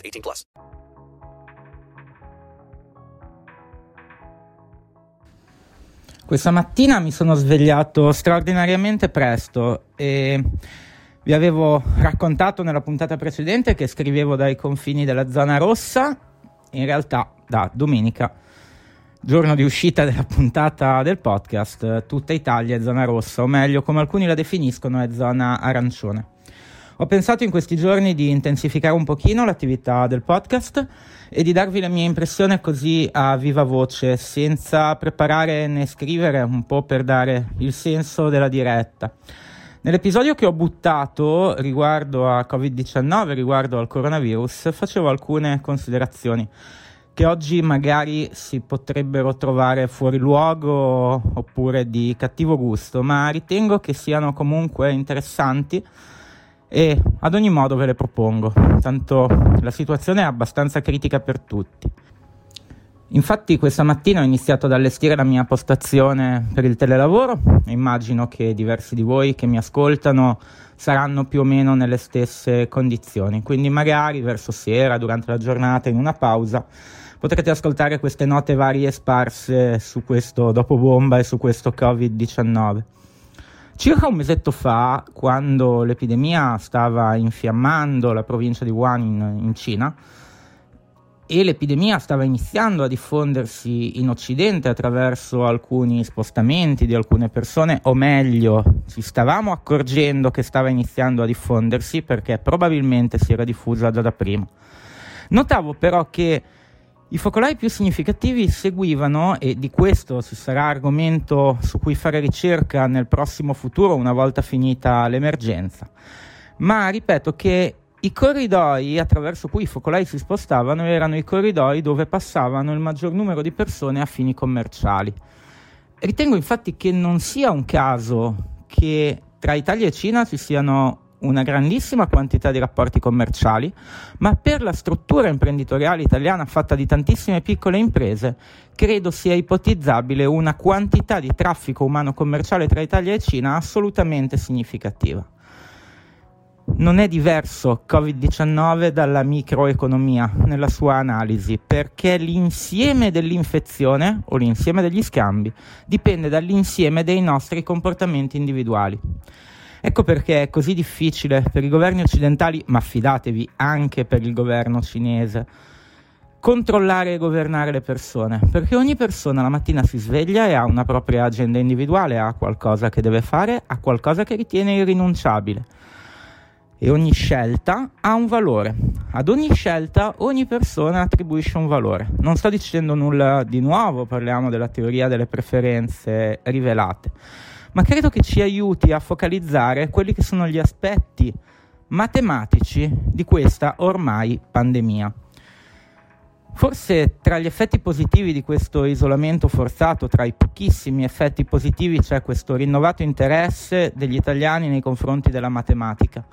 18 plus. Questa mattina mi sono svegliato straordinariamente presto e vi avevo raccontato nella puntata precedente che scrivevo dai confini della zona rossa, in realtà da domenica giorno di uscita della puntata del podcast, tutta Italia è zona rossa, o meglio, come alcuni la definiscono, è zona arancione. Ho pensato in questi giorni di intensificare un pochino l'attività del podcast e di darvi la mia impressione così a viva voce, senza preparare né scrivere, un po' per dare il senso della diretta. Nell'episodio che ho buttato riguardo a Covid-19, riguardo al coronavirus, facevo alcune considerazioni che oggi magari si potrebbero trovare fuori luogo oppure di cattivo gusto, ma ritengo che siano comunque interessanti e ad ogni modo ve le propongo, tanto la situazione è abbastanza critica per tutti. Infatti questa mattina ho iniziato ad allestire la mia postazione per il telelavoro e immagino che diversi di voi che mi ascoltano saranno più o meno nelle stesse condizioni, quindi magari verso sera, durante la giornata, in una pausa, potrete ascoltare queste note varie sparse su questo dopo bomba e su questo Covid-19. Circa un mesetto fa, quando l'epidemia stava infiammando la provincia di Wuhan in, in Cina, e l'epidemia stava iniziando a diffondersi in Occidente attraverso alcuni spostamenti di alcune persone, o meglio, ci stavamo accorgendo che stava iniziando a diffondersi perché probabilmente si era diffusa già da prima. Notavo però che i focolai più significativi seguivano, e di questo ci sarà argomento su cui fare ricerca nel prossimo futuro una volta finita l'emergenza, ma ripeto che i corridoi attraverso cui i focolai si spostavano erano i corridoi dove passavano il maggior numero di persone a fini commerciali. Ritengo infatti che non sia un caso che tra Italia e Cina ci siano una grandissima quantità di rapporti commerciali, ma per la struttura imprenditoriale italiana fatta di tantissime piccole imprese, credo sia ipotizzabile una quantità di traffico umano commerciale tra Italia e Cina assolutamente significativa. Non è diverso Covid-19 dalla microeconomia nella sua analisi, perché l'insieme dell'infezione o l'insieme degli scambi dipende dall'insieme dei nostri comportamenti individuali. Ecco perché è così difficile per i governi occidentali, ma fidatevi anche per il governo cinese, controllare e governare le persone, perché ogni persona la mattina si sveglia e ha una propria agenda individuale, ha qualcosa che deve fare, ha qualcosa che ritiene irrinunciabile. E ogni scelta ha un valore. Ad ogni scelta ogni persona attribuisce un valore. Non sto dicendo nulla di nuovo, parliamo della teoria delle preferenze rivelate ma credo che ci aiuti a focalizzare quelli che sono gli aspetti matematici di questa ormai pandemia. Forse tra gli effetti positivi di questo isolamento forzato, tra i pochissimi effetti positivi, c'è questo rinnovato interesse degli italiani nei confronti della matematica.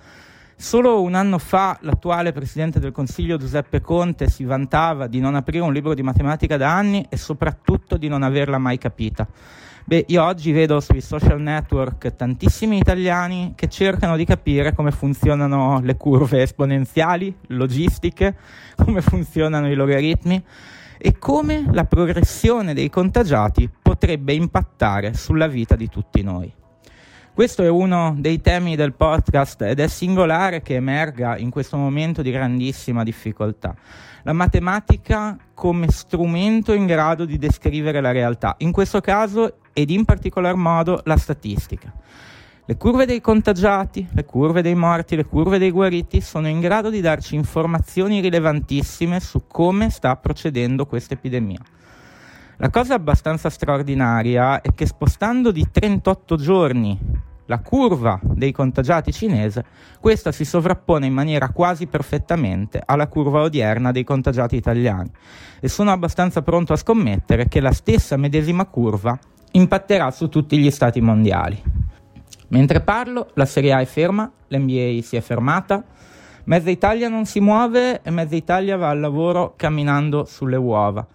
Solo un anno fa l'attuale Presidente del Consiglio Giuseppe Conte si vantava di non aprire un libro di matematica da anni e soprattutto di non averla mai capita. Beh, io oggi vedo sui social network tantissimi italiani che cercano di capire come funzionano le curve esponenziali, logistiche, come funzionano i logaritmi e come la progressione dei contagiati potrebbe impattare sulla vita di tutti noi. Questo è uno dei temi del podcast ed è singolare che emerga in questo momento di grandissima difficoltà. La matematica come strumento in grado di descrivere la realtà, in questo caso ed in particolar modo la statistica. Le curve dei contagiati, le curve dei morti, le curve dei guariti sono in grado di darci informazioni rilevantissime su come sta procedendo questa epidemia. La cosa abbastanza straordinaria è che spostando di 38 giorni la curva dei contagiati cinese, questa si sovrappone in maniera quasi perfettamente alla curva odierna dei contagiati italiani e sono abbastanza pronto a scommettere che la stessa medesima curva impatterà su tutti gli stati mondiali. Mentre parlo, la Serie A è ferma, l'NBA si è fermata, Mezza Italia non si muove e Mezza Italia va al lavoro camminando sulle uova.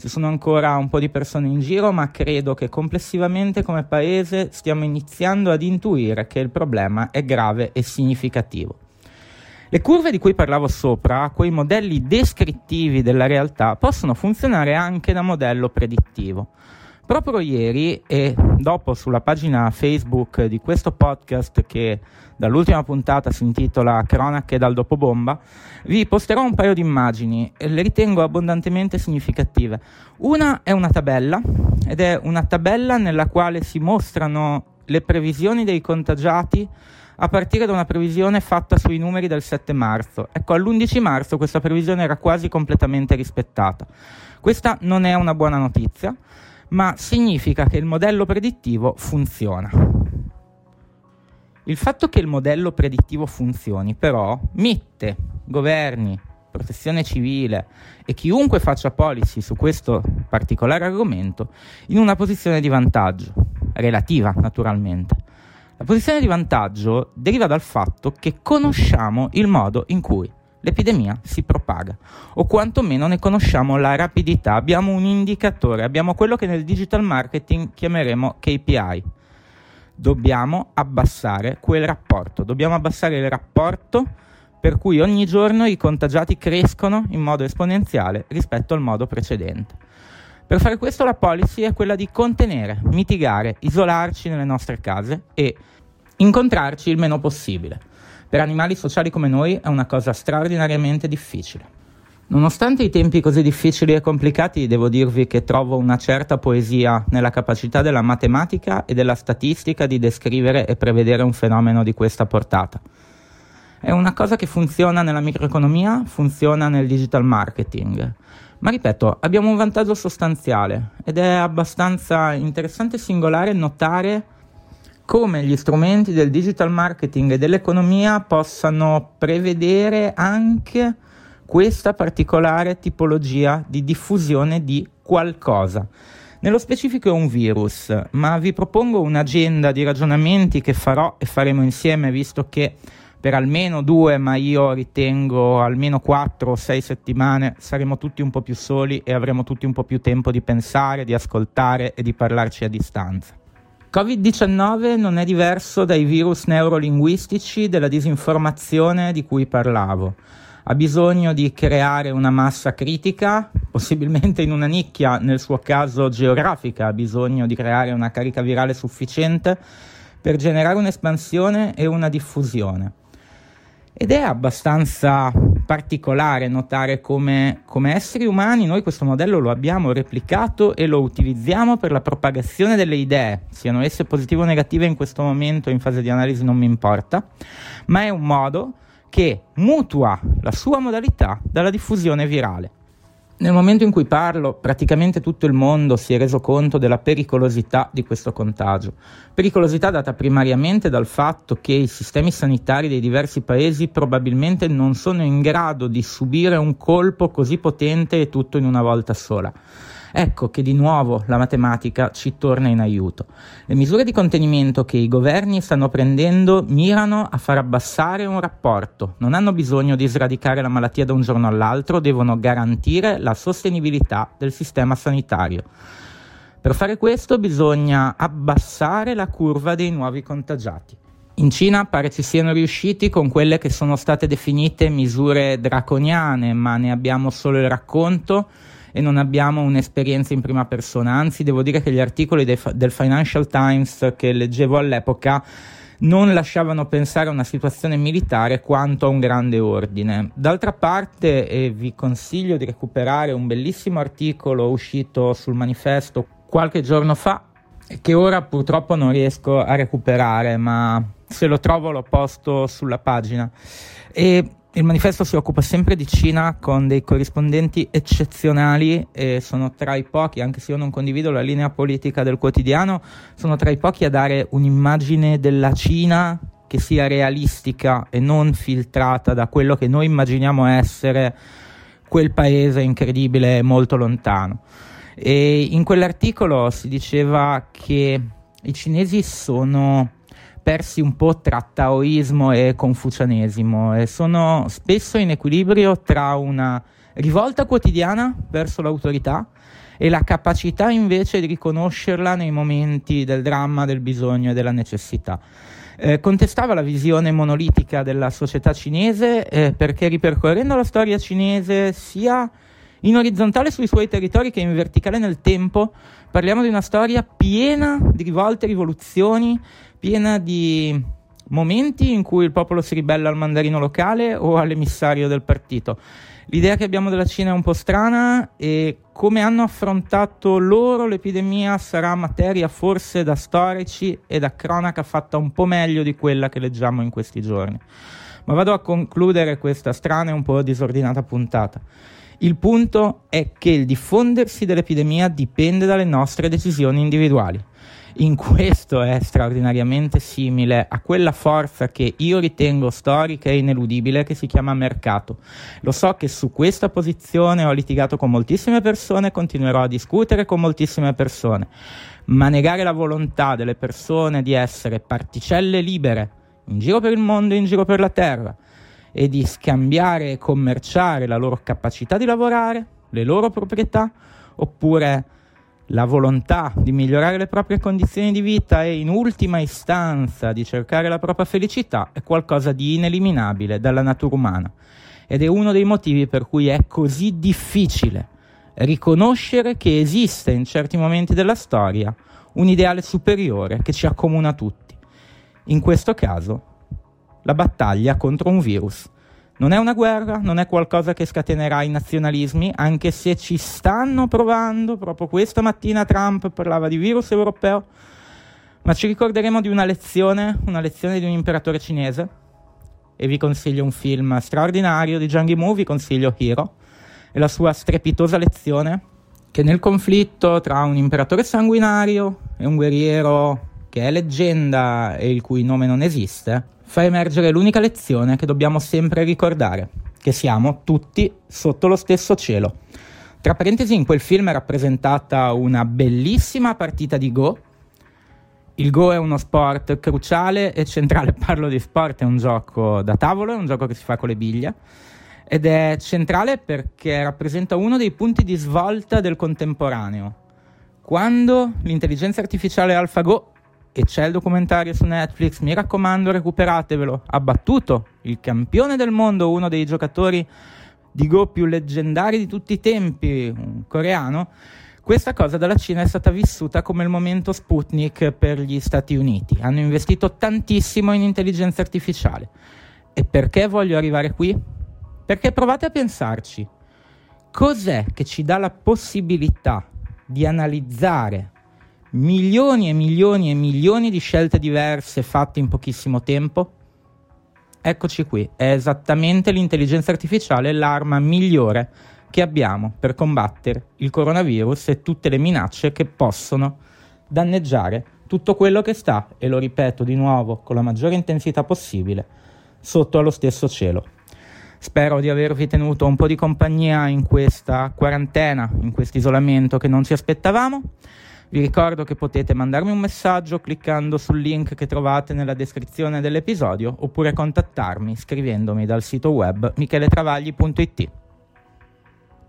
Ci sono ancora un po' di persone in giro, ma credo che complessivamente come paese stiamo iniziando ad intuire che il problema è grave e significativo. Le curve di cui parlavo sopra, quei modelli descrittivi della realtà, possono funzionare anche da modello predittivo. Proprio ieri e dopo sulla pagina Facebook di questo podcast che dall'ultima puntata si intitola Cronache dal dopobomba, vi posterò un paio di immagini e le ritengo abbondantemente significative. Una è una tabella ed è una tabella nella quale si mostrano le previsioni dei contagiati a partire da una previsione fatta sui numeri del 7 marzo. Ecco, all'11 marzo questa previsione era quasi completamente rispettata. Questa non è una buona notizia ma significa che il modello predittivo funziona. Il fatto che il modello predittivo funzioni però mette governi, protezione civile e chiunque faccia policy su questo particolare argomento in una posizione di vantaggio, relativa naturalmente. La posizione di vantaggio deriva dal fatto che conosciamo il modo in cui l'epidemia si propaga o quantomeno ne conosciamo la rapidità, abbiamo un indicatore, abbiamo quello che nel digital marketing chiameremo KPI. Dobbiamo abbassare quel rapporto, dobbiamo abbassare il rapporto per cui ogni giorno i contagiati crescono in modo esponenziale rispetto al modo precedente. Per fare questo la policy è quella di contenere, mitigare, isolarci nelle nostre case e incontrarci il meno possibile. Per animali sociali come noi è una cosa straordinariamente difficile. Nonostante i tempi così difficili e complicati, devo dirvi che trovo una certa poesia nella capacità della matematica e della statistica di descrivere e prevedere un fenomeno di questa portata. È una cosa che funziona nella microeconomia, funziona nel digital marketing. Ma ripeto, abbiamo un vantaggio sostanziale ed è abbastanza interessante e singolare notare come gli strumenti del digital marketing e dell'economia possano prevedere anche questa particolare tipologia di diffusione di qualcosa. Nello specifico è un virus, ma vi propongo un'agenda di ragionamenti che farò e faremo insieme, visto che per almeno due, ma io ritengo almeno quattro o sei settimane saremo tutti un po' più soli e avremo tutti un po' più tempo di pensare, di ascoltare e di parlarci a distanza. Covid-19 non è diverso dai virus neurolinguistici della disinformazione di cui parlavo. Ha bisogno di creare una massa critica, possibilmente in una nicchia, nel suo caso geografica, ha bisogno di creare una carica virale sufficiente per generare un'espansione e una diffusione. Ed è abbastanza particolare notare come, come, esseri umani noi questo modello lo abbiamo replicato e lo utilizziamo per la propagazione delle idee, siano esse positive o negative in questo momento in fase di analisi non mi importa, ma è un modo che mutua la sua modalità dalla diffusione virale. Nel momento in cui parlo, praticamente tutto il mondo si è reso conto della pericolosità di questo contagio. Pericolosità data primariamente dal fatto che i sistemi sanitari dei diversi paesi probabilmente non sono in grado di subire un colpo così potente e tutto in una volta sola. Ecco che di nuovo la matematica ci torna in aiuto. Le misure di contenimento che i governi stanno prendendo mirano a far abbassare un rapporto, non hanno bisogno di sradicare la malattia da un giorno all'altro, devono garantire la sostenibilità del sistema sanitario. Per fare questo bisogna abbassare la curva dei nuovi contagiati. In Cina pare ci siano riusciti con quelle che sono state definite misure draconiane, ma ne abbiamo solo il racconto e non abbiamo un'esperienza in prima persona, anzi devo dire che gli articoli del Financial Times che leggevo all'epoca non lasciavano pensare a una situazione militare quanto a un grande ordine. D'altra parte eh, vi consiglio di recuperare un bellissimo articolo uscito sul manifesto qualche giorno fa che ora purtroppo non riesco a recuperare, ma se lo trovo lo posto sulla pagina. E il manifesto si occupa sempre di Cina con dei corrispondenti eccezionali e sono tra i pochi, anche se io non condivido la linea politica del quotidiano, sono tra i pochi a dare un'immagine della Cina che sia realistica e non filtrata da quello che noi immaginiamo essere quel paese incredibile e molto lontano. E in quell'articolo si diceva che i cinesi sono persi un po' tra taoismo e confucianesimo e sono spesso in equilibrio tra una rivolta quotidiana verso l'autorità e la capacità invece di riconoscerla nei momenti del dramma, del bisogno e della necessità. Eh, contestava la visione monolitica della società cinese eh, perché ripercorrendo la storia cinese sia in orizzontale sui suoi territori che in verticale nel tempo parliamo di una storia piena di rivolte e rivoluzioni piena di momenti in cui il popolo si ribella al mandarino locale o all'emissario del partito. L'idea che abbiamo della Cina è un po' strana e come hanno affrontato loro l'epidemia sarà materia forse da storici e da cronaca fatta un po' meglio di quella che leggiamo in questi giorni. Ma vado a concludere questa strana e un po' disordinata puntata. Il punto è che il diffondersi dell'epidemia dipende dalle nostre decisioni individuali in questo è straordinariamente simile a quella forza che io ritengo storica e ineludibile che si chiama mercato. Lo so che su questa posizione ho litigato con moltissime persone continuerò a discutere con moltissime persone, ma negare la volontà delle persone di essere particelle libere in giro per il mondo e in giro per la terra e di scambiare e commerciare la loro capacità di lavorare, le loro proprietà, oppure la volontà di migliorare le proprie condizioni di vita e in ultima istanza di cercare la propria felicità è qualcosa di ineliminabile dalla natura umana ed è uno dei motivi per cui è così difficile riconoscere che esiste in certi momenti della storia un ideale superiore che ci accomuna tutti. In questo caso, la battaglia contro un virus non è una guerra, non è qualcosa che scatenerà i nazionalismi, anche se ci stanno provando. Proprio questa mattina Trump parlava di virus europeo, ma ci ricorderemo di una lezione, una lezione di un imperatore cinese. E vi consiglio un film straordinario di Zhang Yimou, vi consiglio Hero, e la sua strepitosa lezione che nel conflitto tra un imperatore sanguinario e un guerriero che è leggenda e il cui nome non esiste, fa emergere l'unica lezione che dobbiamo sempre ricordare, che siamo tutti sotto lo stesso cielo. Tra parentesi, in quel film è rappresentata una bellissima partita di Go. Il Go è uno sport cruciale e centrale, parlo di sport, è un gioco da tavolo, è un gioco che si fa con le biglie ed è centrale perché rappresenta uno dei punti di svolta del contemporaneo. Quando l'intelligenza artificiale AlphaGo e c'è il documentario su Netflix, mi raccomando recuperatevelo, ha battuto il campione del mondo, uno dei giocatori di Go più leggendari di tutti i tempi, un coreano, questa cosa dalla Cina è stata vissuta come il momento Sputnik per gli Stati Uniti. Hanno investito tantissimo in intelligenza artificiale. E perché voglio arrivare qui? Perché provate a pensarci. Cos'è che ci dà la possibilità di analizzare milioni e milioni e milioni di scelte diverse fatte in pochissimo tempo? Eccoci qui, è esattamente l'intelligenza artificiale l'arma migliore che abbiamo per combattere il coronavirus e tutte le minacce che possono danneggiare tutto quello che sta, e lo ripeto di nuovo con la maggiore intensità possibile, sotto allo stesso cielo. Spero di avervi tenuto un po' di compagnia in questa quarantena, in questo isolamento che non ci aspettavamo. Vi ricordo che potete mandarmi un messaggio cliccando sul link che trovate nella descrizione dell'episodio oppure contattarmi scrivendomi dal sito web micheletravagli.it.